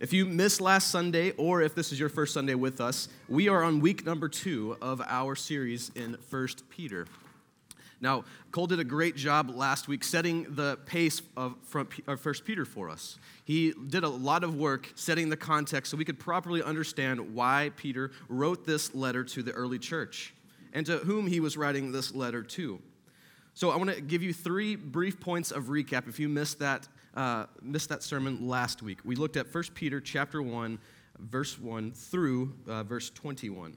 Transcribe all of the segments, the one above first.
If you missed last Sunday, or if this is your first Sunday with us, we are on week number two of our series in 1 Peter. Now, Cole did a great job last week setting the pace of, of 1 Peter for us. He did a lot of work setting the context so we could properly understand why Peter wrote this letter to the early church and to whom he was writing this letter to. So I want to give you three brief points of recap if you missed that uh, missed that sermon last week. We looked at 1 Peter chapter 1, verse 1 through uh, verse 21.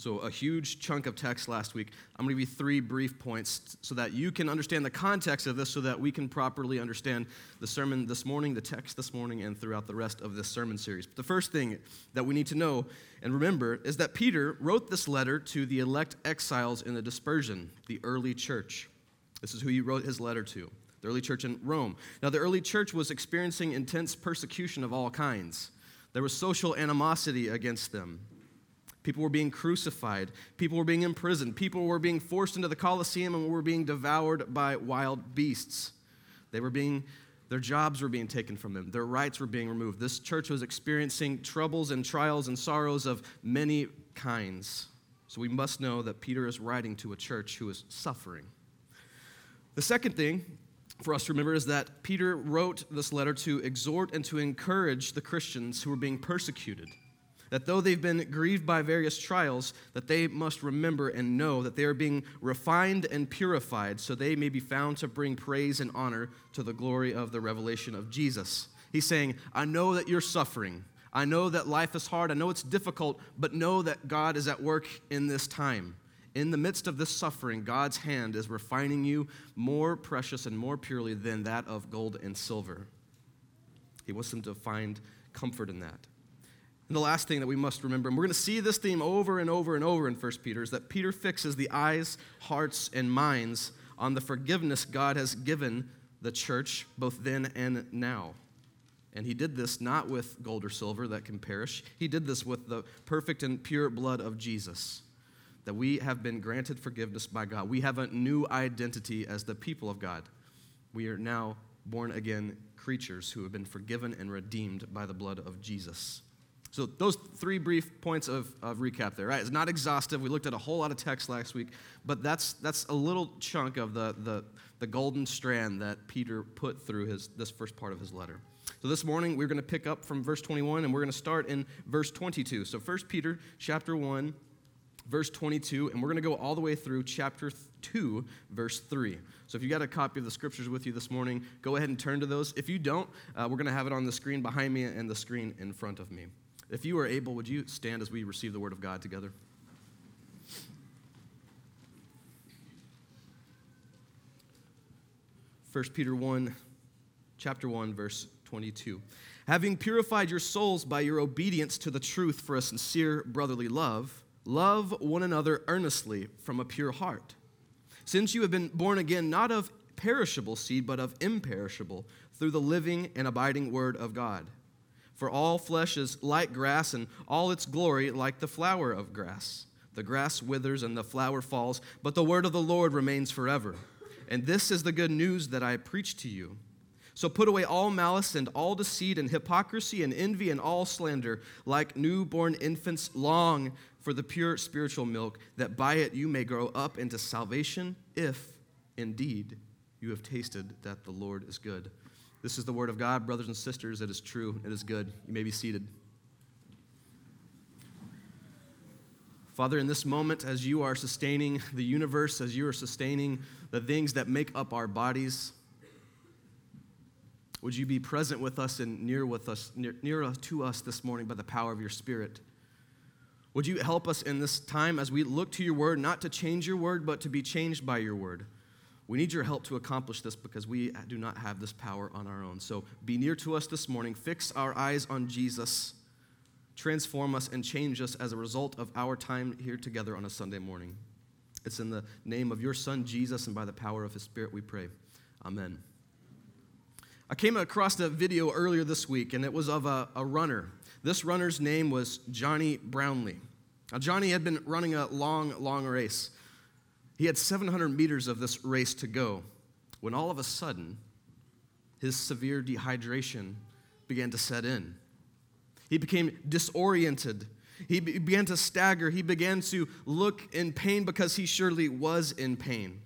So, a huge chunk of text last week. I'm going to give you three brief points so that you can understand the context of this, so that we can properly understand the sermon this morning, the text this morning, and throughout the rest of this sermon series. But the first thing that we need to know and remember is that Peter wrote this letter to the elect exiles in the dispersion, the early church. This is who he wrote his letter to the early church in Rome. Now, the early church was experiencing intense persecution of all kinds. There was social animosity against them. People were being crucified. People were being imprisoned. People were being forced into the Colosseum and were being devoured by wild beasts. They were being, their jobs were being taken from them. Their rights were being removed. This church was experiencing troubles and trials and sorrows of many kinds. So we must know that Peter is writing to a church who is suffering. The second thing for us to remember is that Peter wrote this letter to exhort and to encourage the Christians who were being persecuted. That though they've been grieved by various trials, that they must remember and know that they are being refined and purified so they may be found to bring praise and honor to the glory of the revelation of Jesus. He's saying, I know that you're suffering. I know that life is hard. I know it's difficult, but know that God is at work in this time in the midst of this suffering, God's hand is refining you more precious and more purely than that of gold and silver. He wants them to find comfort in that. And the last thing that we must remember, and we're going to see this theme over and over and over in 1 Peter, is that Peter fixes the eyes, hearts, and minds on the forgiveness God has given the church both then and now. And he did this not with gold or silver that can perish, he did this with the perfect and pure blood of Jesus that we have been granted forgiveness by God. We have a new identity as the people of God. We are now born again creatures who have been forgiven and redeemed by the blood of Jesus. So, those three brief points of, of recap there, right? It's not exhaustive. We looked at a whole lot of text last week, but that's, that's a little chunk of the, the, the golden strand that Peter put through his, this first part of his letter. So this morning we're going to pick up from verse 21 and we're going to start in verse 22. So 1 Peter chapter 1 verse 22, and we're going to go all the way through chapter 2, verse 3. So if you got a copy of the scriptures with you this morning, go ahead and turn to those. If you don't, uh, we're going to have it on the screen behind me and the screen in front of me. If you are able, would you stand as we receive the word of God together? First Peter 1, chapter 1, verse 22. Having purified your souls by your obedience to the truth for a sincere brotherly love, Love one another earnestly from a pure heart. Since you have been born again, not of perishable seed, but of imperishable, through the living and abiding word of God. For all flesh is like grass, and all its glory like the flower of grass. The grass withers and the flower falls, but the word of the Lord remains forever. And this is the good news that I preach to you. So put away all malice and all deceit and hypocrisy and envy and all slander. Like newborn infants, long for the pure spiritual milk, that by it you may grow up into salvation, if indeed you have tasted that the Lord is good. This is the word of God, brothers and sisters. It is true, it is good. You may be seated. Father, in this moment, as you are sustaining the universe, as you are sustaining the things that make up our bodies, would you be present with us and near with us, near, near to us this morning by the power of your Spirit? Would you help us in this time as we look to your word, not to change your word, but to be changed by your word? We need your help to accomplish this because we do not have this power on our own. So be near to us this morning. Fix our eyes on Jesus. Transform us and change us as a result of our time here together on a Sunday morning. It's in the name of your Son, Jesus, and by the power of his Spirit we pray. Amen. I came across a video earlier this week, and it was of a, a runner this runner's name was Jonny Brownlee. Now, Jonny had been running a long, long race. He had 700 meters of this race to go when all of a sudden his severe dehydration began to set in. He became disoriented. He began to stagger. He began to look in pain because he surely was in pain.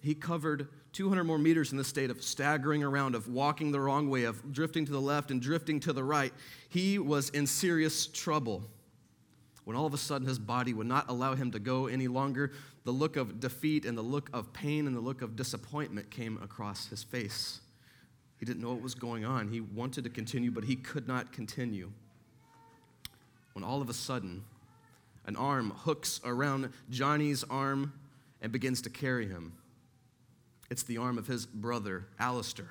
He covered 200 more meters in the state of staggering around, of walking the wrong way, of drifting to the left and drifting to the right. He was in serious trouble. When all of a sudden his body would not allow him to go any longer, the look of defeat and the look of pain and the look of disappointment came across his face. He didn't know what was going on. He wanted to continue, but he could not continue. When all of a sudden, an arm hooks around Jonny's arm and begins to carry him. It's the arm of his brother, Alistair.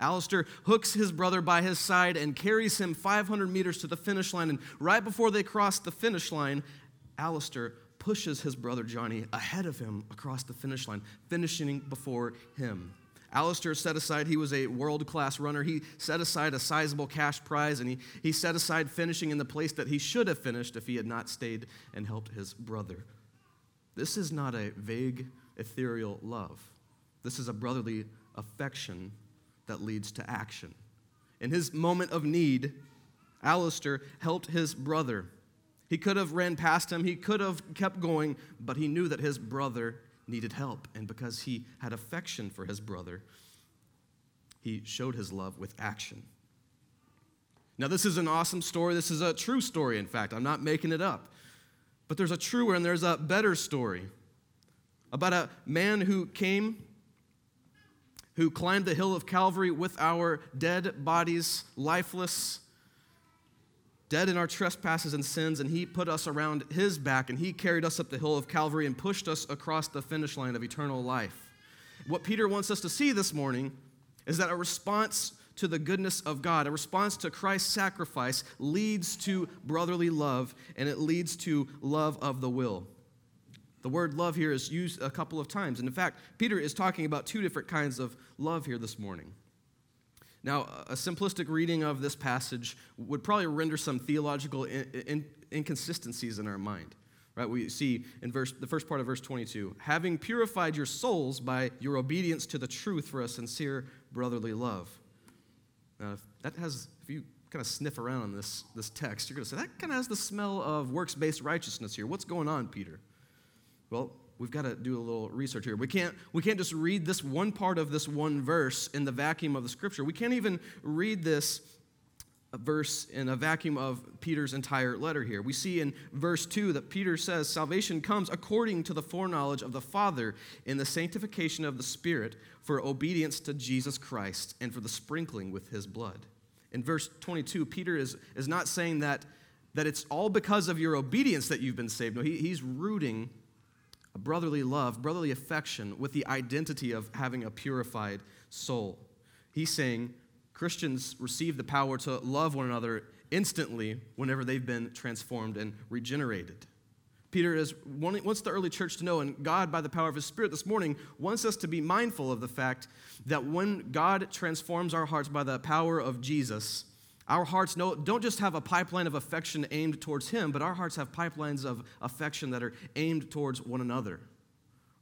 Alistair hooks his brother by his side and carries him 500 meters to the finish line. And right before they cross the finish line, Alistair pushes his brother Jonny ahead of him across the finish line, finishing before him. Alistair set aside, he was a world class runner. He set aside a sizable cash prize and he, he set aside finishing in the place that he should have finished if he had not stayed and helped his brother. This is not a vague, ethereal love. This is a brotherly affection that leads to action. In his moment of need, Alistair helped his brother. He could have ran past him, he could have kept going, but he knew that his brother needed help. And because he had affection for his brother, he showed his love with action. Now, this is an awesome story. This is a true story, in fact. I'm not making it up. But there's a truer and there's a better story about a man who came who climbed the hill of Calvary with our dead bodies, lifeless, dead in our trespasses and sins, and he put us around his back and he carried us up the hill of Calvary and pushed us across the finish line of eternal life. What Peter wants us to see this morning is that a response to the goodness of God, a response to Christ's sacrifice, leads to brotherly love and it leads to love of the will. The word love here is used a couple of times. And in fact, Peter is talking about two different kinds of love here this morning. Now, a simplistic reading of this passage would probably render some theological in, in, inconsistencies in our mind. Right? We see in verse, the first part of verse 22 having purified your souls by your obedience to the truth for a sincere brotherly love. Now, if that has, if you kind of sniff around on this, this text, you're going to say, that kind of has the smell of works based righteousness here. What's going on, Peter? Well, we've got to do a little research here. We can't, we can't just read this one part of this one verse in the vacuum of the scripture. We can't even read this uh, verse in a vacuum of Peter's entire letter here. We see in verse 2 that Peter says, Salvation comes according to the foreknowledge of the Father in the sanctification of the Spirit for obedience to Jesus Christ and for the sprinkling with his blood. In verse 22, Peter is, is not saying that, that it's all because of your obedience that you've been saved. No, he, he's rooting brotherly love, brotherly affection with the identity of having a purified soul. He's saying Christians receive the power to love one another instantly whenever they've been transformed and regenerated. Peter is wants the early church to know, and God, by the power of his Spirit this morning, wants us to be mindful of the fact that when God transforms our hearts by the power of Jesus, our hearts don't just have a pipeline of affection aimed towards Him, but our hearts have pipelines of affection that are aimed towards one another.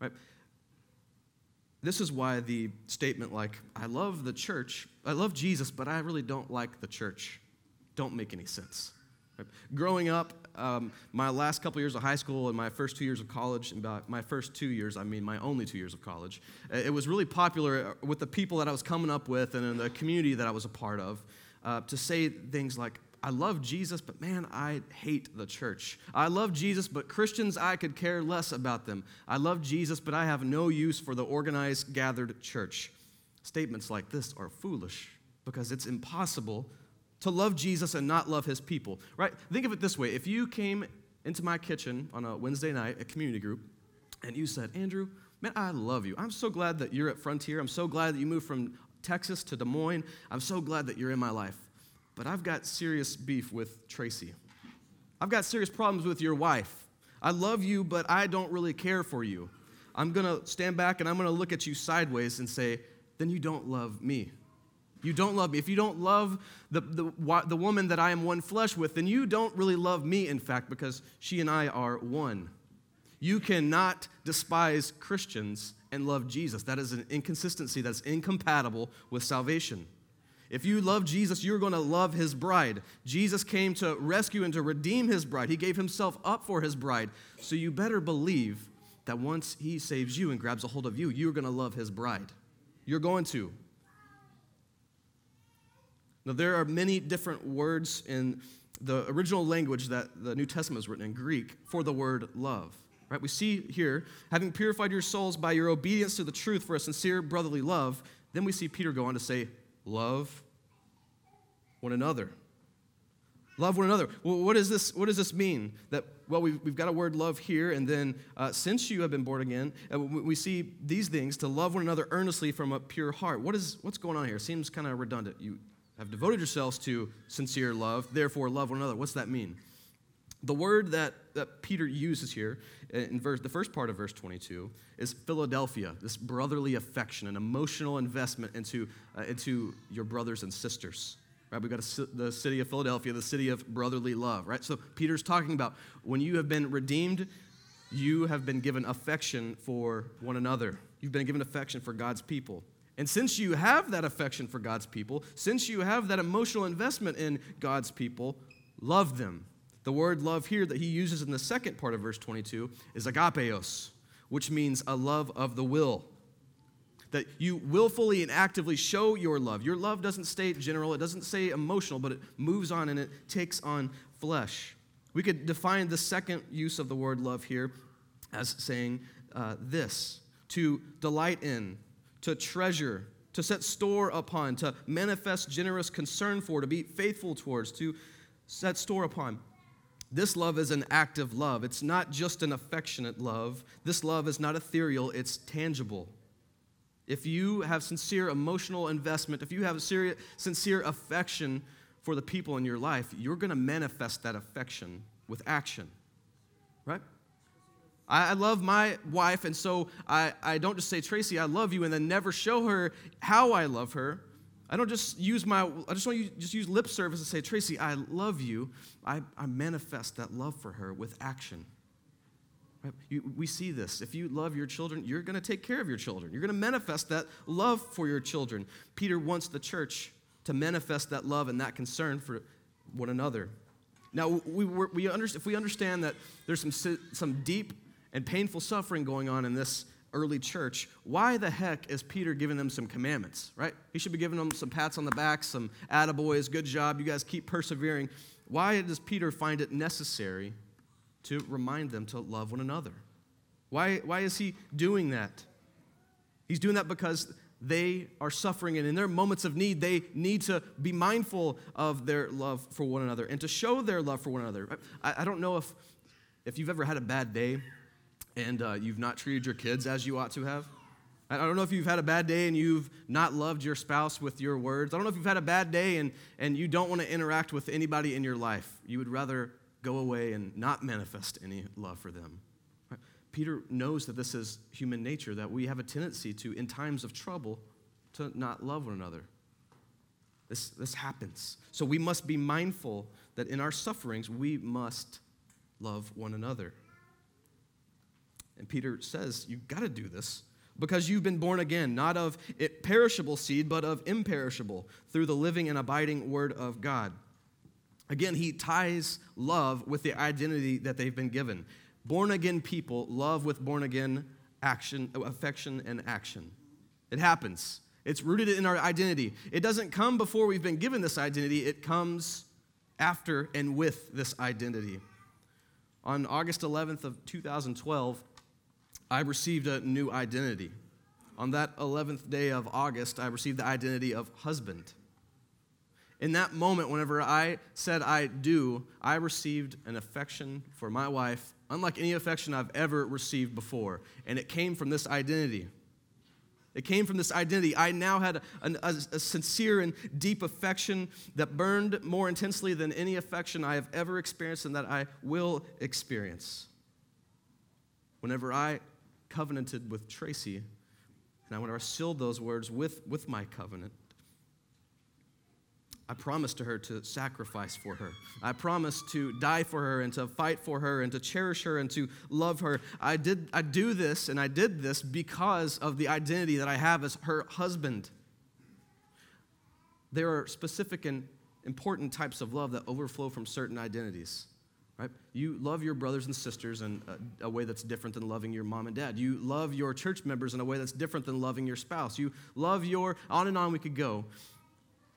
Right? This is why the statement like, I love the church, I love Jesus, but I really don't like the church, don't make any sense. Right? Growing up, um, my last couple years of high school and my first two years of college, about my first two years, I mean my only two years of college, it was really popular with the people that I was coming up with and in the community that I was a part of uh, to say things like, I love Jesus, but man, I hate the church. I love Jesus, but Christians, I could care less about them. I love Jesus, but I have no use for the organized, gathered church. Statements like this are foolish because it's impossible to love Jesus and not love his people, right? Think of it this way if you came into my kitchen on a Wednesday night at community group and you said, Andrew, man, I love you. I'm so glad that you're at Frontier. I'm so glad that you moved from Texas to Des Moines. I'm so glad that you're in my life. But I've got serious beef with Tracy. I've got serious problems with your wife. I love you, but I don't really care for you. I'm going to stand back and I'm going to look at you sideways and say, then you don't love me. You don't love me. If you don't love the, the, the woman that I am one flesh with, then you don't really love me, in fact, because she and I are one. You cannot despise Christians and love Jesus. That is an inconsistency that's incompatible with salvation. If you love Jesus, you're going to love his bride. Jesus came to rescue and to redeem his bride. He gave himself up for his bride. So you better believe that once he saves you and grabs a hold of you, you're going to love his bride. You're going to. Now, there are many different words in the original language that the New Testament was written in Greek for the word love. Right? We see here, having purified your souls by your obedience to the truth for a sincere brotherly love, then we see Peter go on to say, love one another. Love one another. Well, what, is this, what does this mean? That, well, we've, we've got a word love here, and then uh, since you have been born again, uh, we see these things to love one another earnestly from a pure heart. What is, what's going on here? Seems kind of redundant. You have devoted yourselves to sincere love, therefore love one another. What's that mean? The word that, that Peter uses here in verse, the first part of verse 22 is Philadelphia, this brotherly affection, an emotional investment into, uh, into your brothers and sisters. Right, we've got a, the city of Philadelphia, the city of brotherly love, right? So Peter's talking about when you have been redeemed, you have been given affection for one another. You've been given affection for God's people. And since you have that affection for God's people, since you have that emotional investment in God's people, love them the word love here that he uses in the second part of verse 22 is agapeos, which means a love of the will. That you willfully and actively show your love. Your love doesn't stay general, it doesn't stay emotional, but it moves on and it takes on flesh. We could define the second use of the word love here as saying uh, this to delight in, to treasure, to set store upon, to manifest generous concern for, to be faithful towards, to set store upon. This love is an active love. It's not just an affectionate love. This love is not ethereal, it's tangible. If you have sincere emotional investment, if you have serious, sincere affection for the people in your life, you're going to manifest that affection with action, right? I, I love my wife, and so I, I don't just say, Tracy, I love you, and then never show her how I love her. I don't just use my, I just want you just use lip service and say, Tracy, I love you. I, I manifest that love for her with action. Right? You, we see this. If you love your children, you're going to take care of your children. You're going to manifest that love for your children. Peter wants the church to manifest that love and that concern for one another. Now, we, we understand, if we understand that there's some, some deep and painful suffering going on in this early church, why the heck is Peter giving them some commandments, right? He should be giving them some pats on the back, some attaboys, good job, you guys keep persevering. Why does Peter find it necessary to remind them to love one another? Why, why is he doing that? He's doing that because they are suffering, and in their moments of need, they need to be mindful of their love for one another and to show their love for one another. I, I don't know if, if you've ever had a bad day and uh, you've not treated your kids as you ought to have. I don't know if you've had a bad day and you've not loved your spouse with your words. I don't know if you've had a bad day and, and you don't want to interact with anybody in your life. You would rather go away and not manifest any love for them. Peter knows that this is human nature, that we have a tendency to, in times of trouble, to not love one another. This, this happens. So we must be mindful that in our sufferings, we must love one another. And Peter says, You've got to do this because you've been born again, not of perishable seed, but of imperishable, through the living and abiding word of God. Again, he ties love with the identity that they've been given. Born again people love with born again action, affection, and action. It happens. It's rooted in our identity. It doesn't come before we've been given this identity, it comes after and with this identity. On August 11th of 2012, I received a new identity. On that 11th day of August, I received the identity of husband. In that moment, whenever I said I do, I received an affection for my wife, unlike any affection I've ever received before. And it came from this identity. It came from this identity. I now had a, a, a, sincere and deep affection that burned more intensely than any affection I have ever experienced and that I will experience. Whenever I covenanted with Tracy, and I want to seal those words with, with my covenant. I promised to her to sacrifice for her. I promised to die for her and to fight for her and to cherish her and to love her. I did I do this and I did this because of the identity that I have as her husband. there are specific and important types of love that overflow from certain identities. Right? You love your brothers and sisters in a, a, way that's different than loving your mom and dad. You love your church members in a way that's different than loving your spouse. You love your, on and on we could go.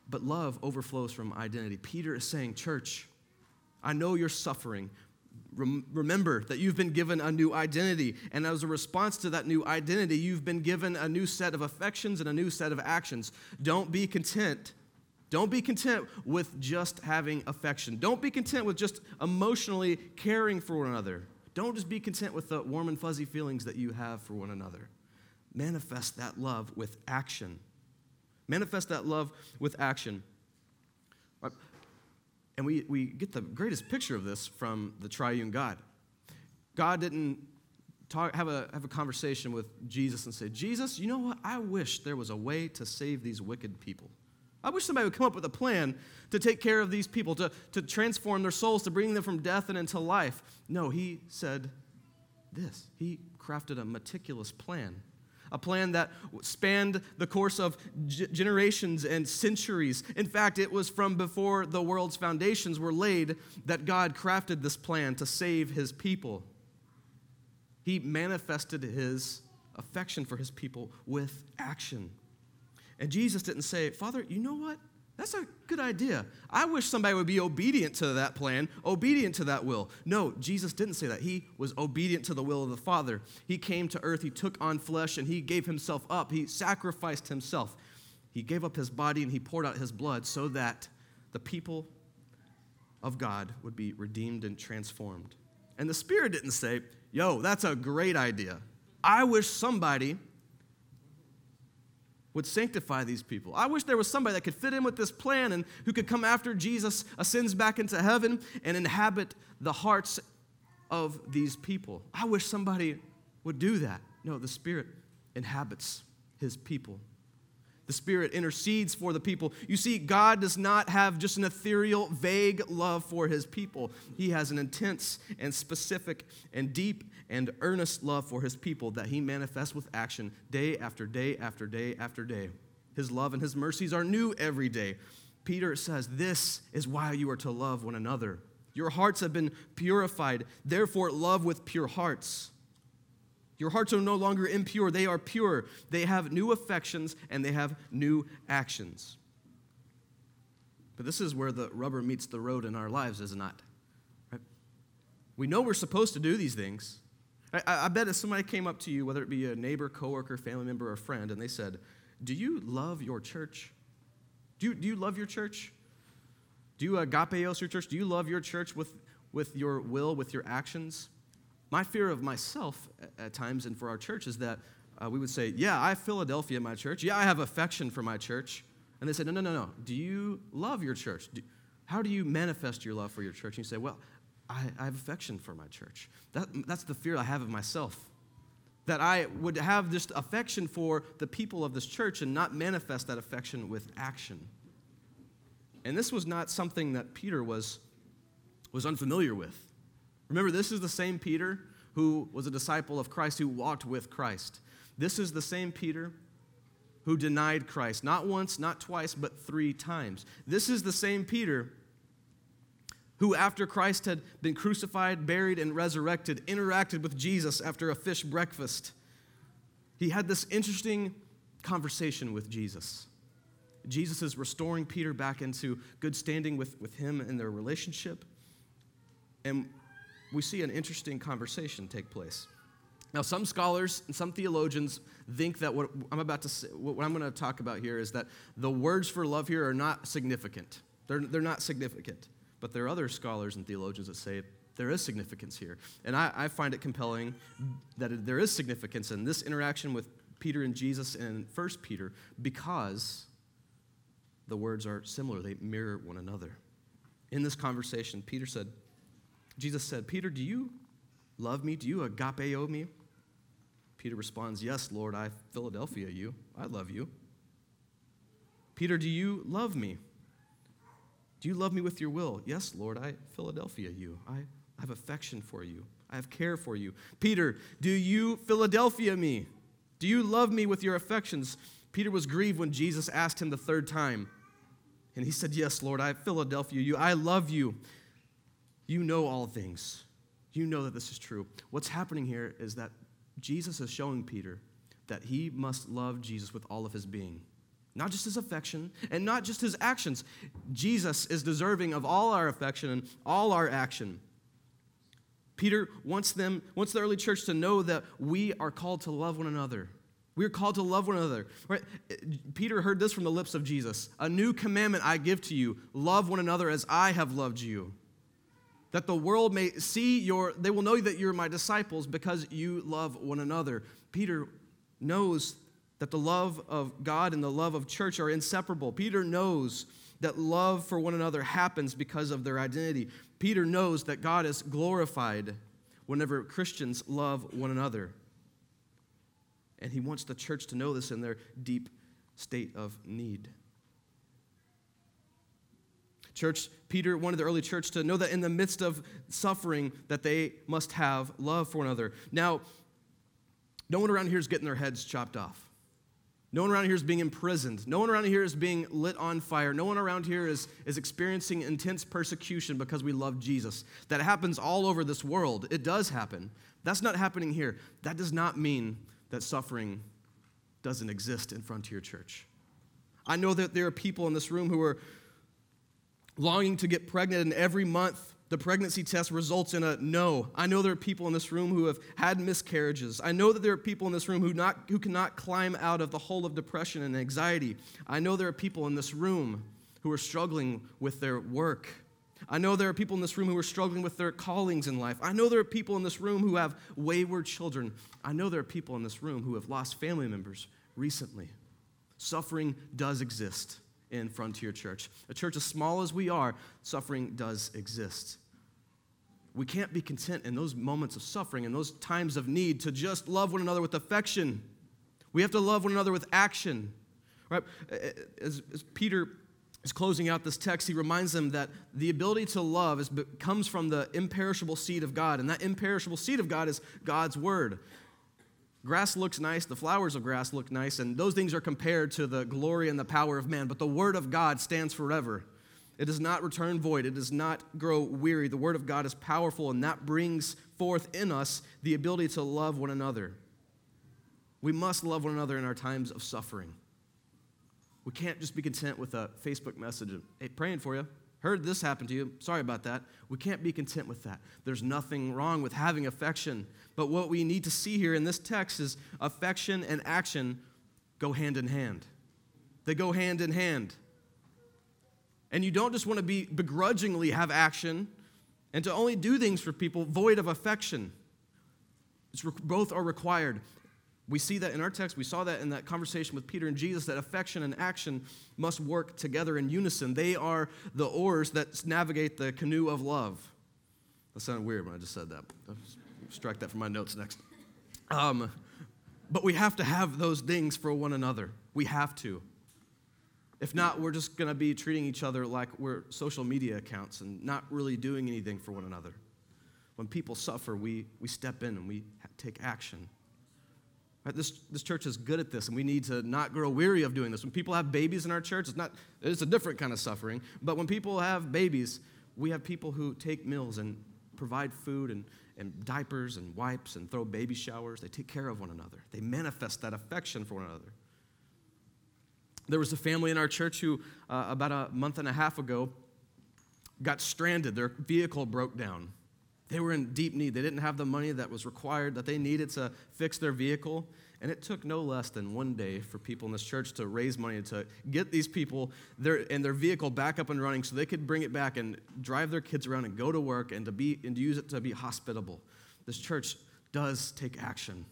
But love overflows from identity. Peter is saying, Church, I know you're suffering. Rem- remember that you've been given a new identity. And as a response to that new identity, you've been given a new set of affections and a new set of actions. Don't be content don't be content with just having affection. Don't be content with just emotionally caring for one another. Don't just be content with the warm and fuzzy feelings that you have for one another. Manifest that love with action. Manifest that love with action. Uh, and we, we get the greatest picture of this from the triune God. God didn't talk, have, a, have a conversation with Jesus and say, Jesus, you know what? I wish there was a way to save these wicked people. I wish somebody would come up with a plan to take care of these people, to, to transform their souls, to bring them from death and into life. No, he said this. He crafted a meticulous plan, a plan that spanned the course of g- generations and centuries. In fact, it was from before the world's foundations were laid that God crafted this plan to save his people. He manifested his affection for his people with action. And Jesus didn't say, Father, you know what? That's a good idea. I wish somebody would be obedient to that plan, obedient to that will. No, Jesus didn't say that. He was obedient to the will of the Father. He came to earth, he took on flesh, and he gave himself up. He sacrificed himself. He gave up his body and he poured out his blood so that the people of God would be redeemed and transformed. And the Spirit didn't say, Yo, that's a great idea. I wish somebody would sanctify these people. I wish there was somebody that could fit in with this plan and who could come after Jesus ascends back into heaven and inhabit the hearts of these people. I wish somebody would do that. No, the Spirit inhabits his people. The Spirit intercedes for the people. You see, God does not have just an ethereal, vague love for His people. He has an intense and specific and deep and earnest love for His people that He manifests with action day after day after day after day. His love and His mercies are new every day. Peter says, This is why you are to love one another. Your hearts have been purified, therefore, love with pure hearts. Your hearts are no longer impure, they are pure. They have new affections and they have new actions. But this is where the rubber meets the road in our lives, is it not? Right? We know we're supposed to do these things. I, I, bet if somebody came up to you, whether it be a neighbor, coworker, family member, or friend, and they said, Do you love your church? Do you, do you love your church? Do you agapeos your church? Do you love your church with, with your will, with your actions? My fear of myself at times and for our church is that uh, we would say, Yeah, I have Philadelphia in my church. Yeah, I have affection for my church. And they say, No, no, no, no. Do you love your church? Do, how do you manifest your love for your church? And you say, Well, I, I have affection for my church. That, that's the fear I have of myself. That I would have this affection for the people of this church and not manifest that affection with action. And this was not something that Peter was, was unfamiliar with. Remember, this is the same Peter who was a disciple of Christ, who walked with Christ. This is the same Peter who denied Christ, not once, not twice, but three times. This is the same Peter who, after Christ had been crucified, buried, and resurrected, interacted with Jesus after a fish breakfast. He had this interesting conversation with Jesus. Jesus is restoring Peter back into good standing with, with him and their relationship. And we see an interesting conversation take place. Now, some scholars and some theologians think that what I'm about to say, what I'm going to talk about here is that the words for love here are not significant. They're, they're not significant. But there are other scholars and theologians that say there is significance here. And I, I find it compelling that there is significance in this interaction with Peter and Jesus in 1 Peter because the words are similar, they mirror one another. In this conversation, Peter said, Jesus said, Peter, do you love me? Do you agapeo me? Peter responds, Yes, Lord, I Philadelphia you. I love you. Peter, do you love me? Do you love me with your will? Yes, Lord, I Philadelphia you. I have affection for you. I have care for you. Peter, do you Philadelphia me? Do you love me with your affections? Peter was grieved when Jesus asked him the third time, And he said, Yes, Lord, I Philadelphia you. I love you. You know all things. You know that this is true. What's happening here is that Jesus is showing Peter that he must love Jesus with all of his being, not just his affection and not just his actions. Jesus is deserving of all our affection and all our action. Peter wants them, wants the early church to know that we are called to love one another. We are called to love one another. Right? Peter heard this from the lips of Jesus. A new commandment I give to you: love one another as I have loved you. That the world may see your, they will know that you're my disciples because you love one another. Peter knows that the love of God and the love of church are inseparable. Peter knows that love for one another happens because of their identity. Peter knows that God is glorified whenever Christians love one another. And he wants the church to know this in their deep state of need. Church, Peter wanted the early church to know that in the midst of suffering that they must have love for one another. Now, no one around here is getting their heads chopped off. No one around here is being imprisoned. No one around here is being lit on fire. No one around here is, is experiencing intense persecution because we love Jesus. That happens all over this world. It does happen. That's not happening here. That does not mean that suffering doesn't exist in Frontier Church. I know that there are people in this room who are longing to get pregnant, and every month the pregnancy test results in a no. I know there are people in this room who have had miscarriages. I know that there are people in this room who, not, who cannot climb out of the hole of depression and anxiety. I know there are people in this room who are struggling with their work. I know there are people in this room who are struggling with their callings in life. I know there are people in this room who have wayward children. I know there are people in this room who have lost family members recently. Suffering does exist in Frontier Church. A church as small as we are, suffering does exist. We can't be content in those moments of suffering and those times of need to just love one another with affection. We have to love one another with action. Right? As, as Peter is closing out this text, he reminds them that the ability to love is, comes from the imperishable seed of God, and that imperishable seed of God is God's word. Grass looks nice, the flowers of grass look nice, and those things are compared to the glory and the power of man. But the Word of God stands forever. It does not return void, it does not grow weary. The Word of God is powerful, and that brings forth in us the ability to love one another. We must love one another in our times of suffering. We can't just be content with a Facebook message of, hey, praying for you. Heard this happen to you. Sorry about that. We can't be content with that. There's nothing wrong with having affection. But what we need to see here in this text is affection and action go hand in hand. They go hand in hand. And you don't just want to be begrudgingly have action and to only do things for people void of affection. It's, both are required. We see that in our text. We saw that in that conversation with Peter and Jesus that affection and action must work together in unison. They are the oars that navigate the canoe of love. That sounded weird when I just said that. Strike that from my notes next. Um, but we have to have those things for one another. We have to. If not, we're just going to be treating each other like we're social media accounts and not really doing anything for one another. When people suffer, we, we step in and we take action. Right? This, this church is good at this, and we need to not grow weary of doing this. When people have babies in our church, it's, not, it's a different kind of suffering. But when people have babies, we have people who take meals and provide food and, and diapers and wipes and throw baby showers. They take care of one another, they manifest that affection for one another. There was a family in our church who, uh, about a month and a half ago, got stranded. Their vehicle broke down. They were in deep need. They didn't have the money that was required, that they needed to fix their vehicle. And it took no less than one day for people in this church to raise money to get these people their, and their vehicle back up and running so they could bring it back and drive their kids around and go to work and to, be, and to use it to be hospitable. This church does take action.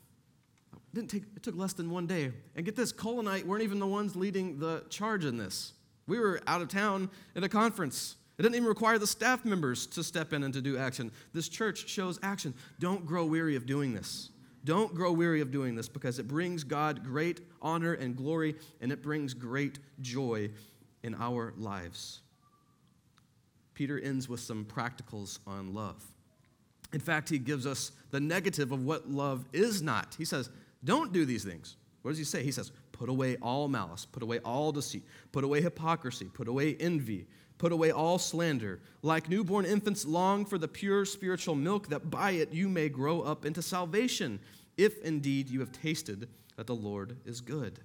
It, didn't take, it took less than one day. And get this, Cole and I weren't even the ones leading the charge in this. We were out of town at a conference. It doesn't even require the staff members to step in and to do action. This church shows action. Don't grow weary of doing this. Don't grow weary of doing this because it brings God great honor and glory and it brings great joy in our lives. Peter ends with some practicals on love. In fact, he gives us the negative of what love is not. He says, Don't do these things. What does he say? He says, Put away all malice, put away all deceit, put away hypocrisy, put away envy, put away all slander. Like newborn infants, long for the pure spiritual milk, that by it you may grow up into salvation, if indeed you have tasted that the Lord is good.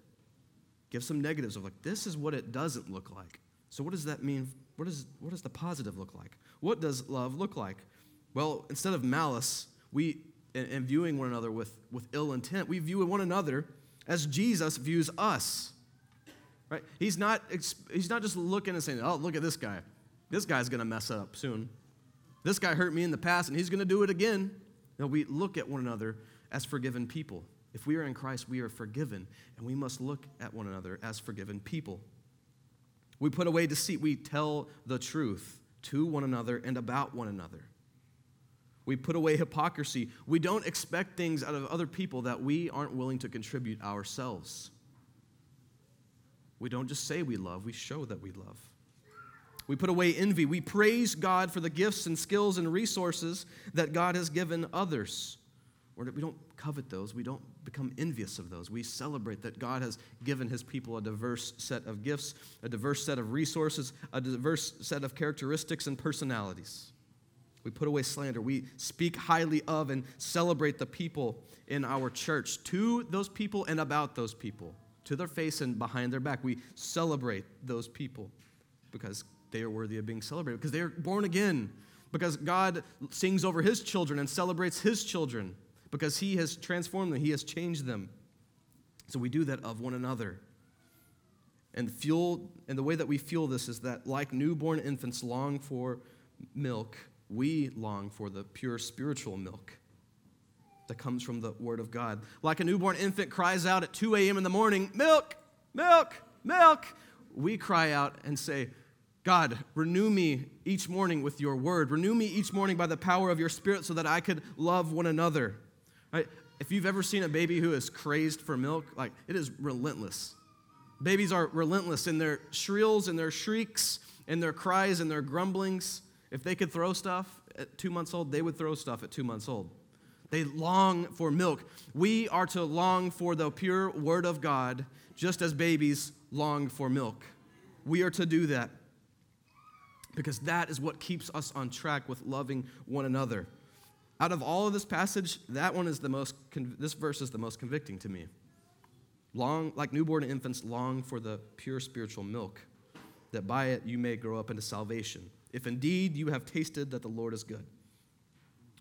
Give some negatives of like, this is what it doesn't look like. So, what does that mean? What, is, what does the positive look like? What does love look like? Well, instead of malice, we, and, viewing one another with, with ill intent, we view one another as Jesus views us. Right? He's not, he's not just looking and saying, oh, look at this guy. This guy's going to mess up soon. This guy hurt me in the past and he's going to do it again. No, we look at one another as forgiven people. If we are in Christ, we are forgiven, and we must look at one another as forgiven people. We put away deceit. We tell the truth to one another and about one another. We put away hypocrisy. We don't expect things out of other people that we aren't willing to contribute ourselves. We don't just say we love, we show that we love. We put away envy. We praise God for the gifts and skills and resources that God has given others. We don't covet those. We don't become envious of those. We celebrate that God has given his people a diverse set of gifts, a diverse set of resources, a diverse set of characteristics and personalities. We put away slander. We speak highly of and celebrate the people in our church to those people and about those people, to their face and behind their back. We celebrate those people because they are worthy of being celebrated, because they are born again, because God sings over his children and celebrates his children because He has transformed them, He has changed them. So we do that of one another. And fuel, and the way that we fuel this is that, like newborn infants long for milk, we long for the pure spiritual milk that comes from the Word of God. Like a newborn infant cries out at 2 a.m. in the morning, Milk, milk, milk, we cry out and say, God, renew me each morning with your word. Renew me each morning by the power of your spirit so that I could love one another. Right? If you've ever seen a baby who is crazed for milk, like it is relentless. Babies are relentless in their shrills and their shrieks and their cries and their grumblings. If they could throw stuff at two months old, they would throw stuff at two months old. They long for milk. We are to long for the pure word of God just as babies long for milk. We are to do that because that is what keeps us on track with loving one another. Out of all of this passage, that one is the most, this verse is the most convicting to me. Long, like newborn infants, long for the pure spiritual milk, that by it you may grow up into salvation, if indeed you have tasted that the Lord is good.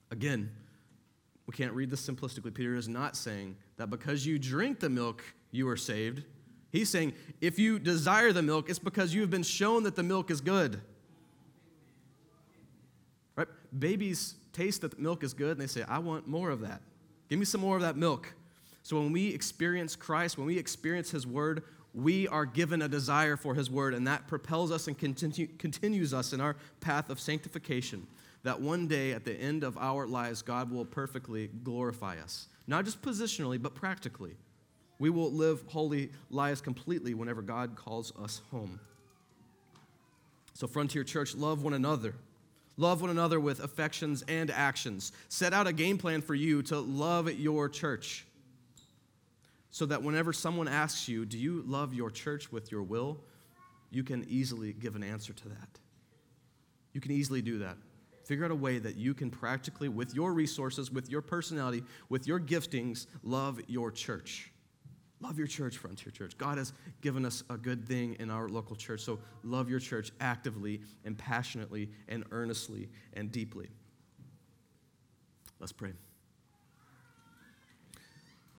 Again, we can't read this simplistically. Peter is not saying that because you drink the milk, you are saved. He's saying if you desire the milk, it's because you have been shown that the milk is good. Right? Babies taste that the milk is good and they say, I want more of that. Give me some more of that milk. So when we experience Christ, when we experience His Word, we are given a desire for His Word, and that propels us and continue, continues us in our path of sanctification. That one day at the end of our lives, God will perfectly glorify us. Not just positionally, but practically. We will live holy lives completely whenever God calls us home. So, Frontier Church, love one another. Love one another with affections and actions. Set out a game plan for you to love your church so that whenever someone asks you, Do you love your church with your will? you can easily give an answer to that. You can easily do that. Figure out a way that you can practically, with your resources, with your personality, with your giftings, love your church. Love your church, Frontier Church. God has given us a good thing in our local church, so love your church actively and passionately and earnestly and deeply. Let's pray.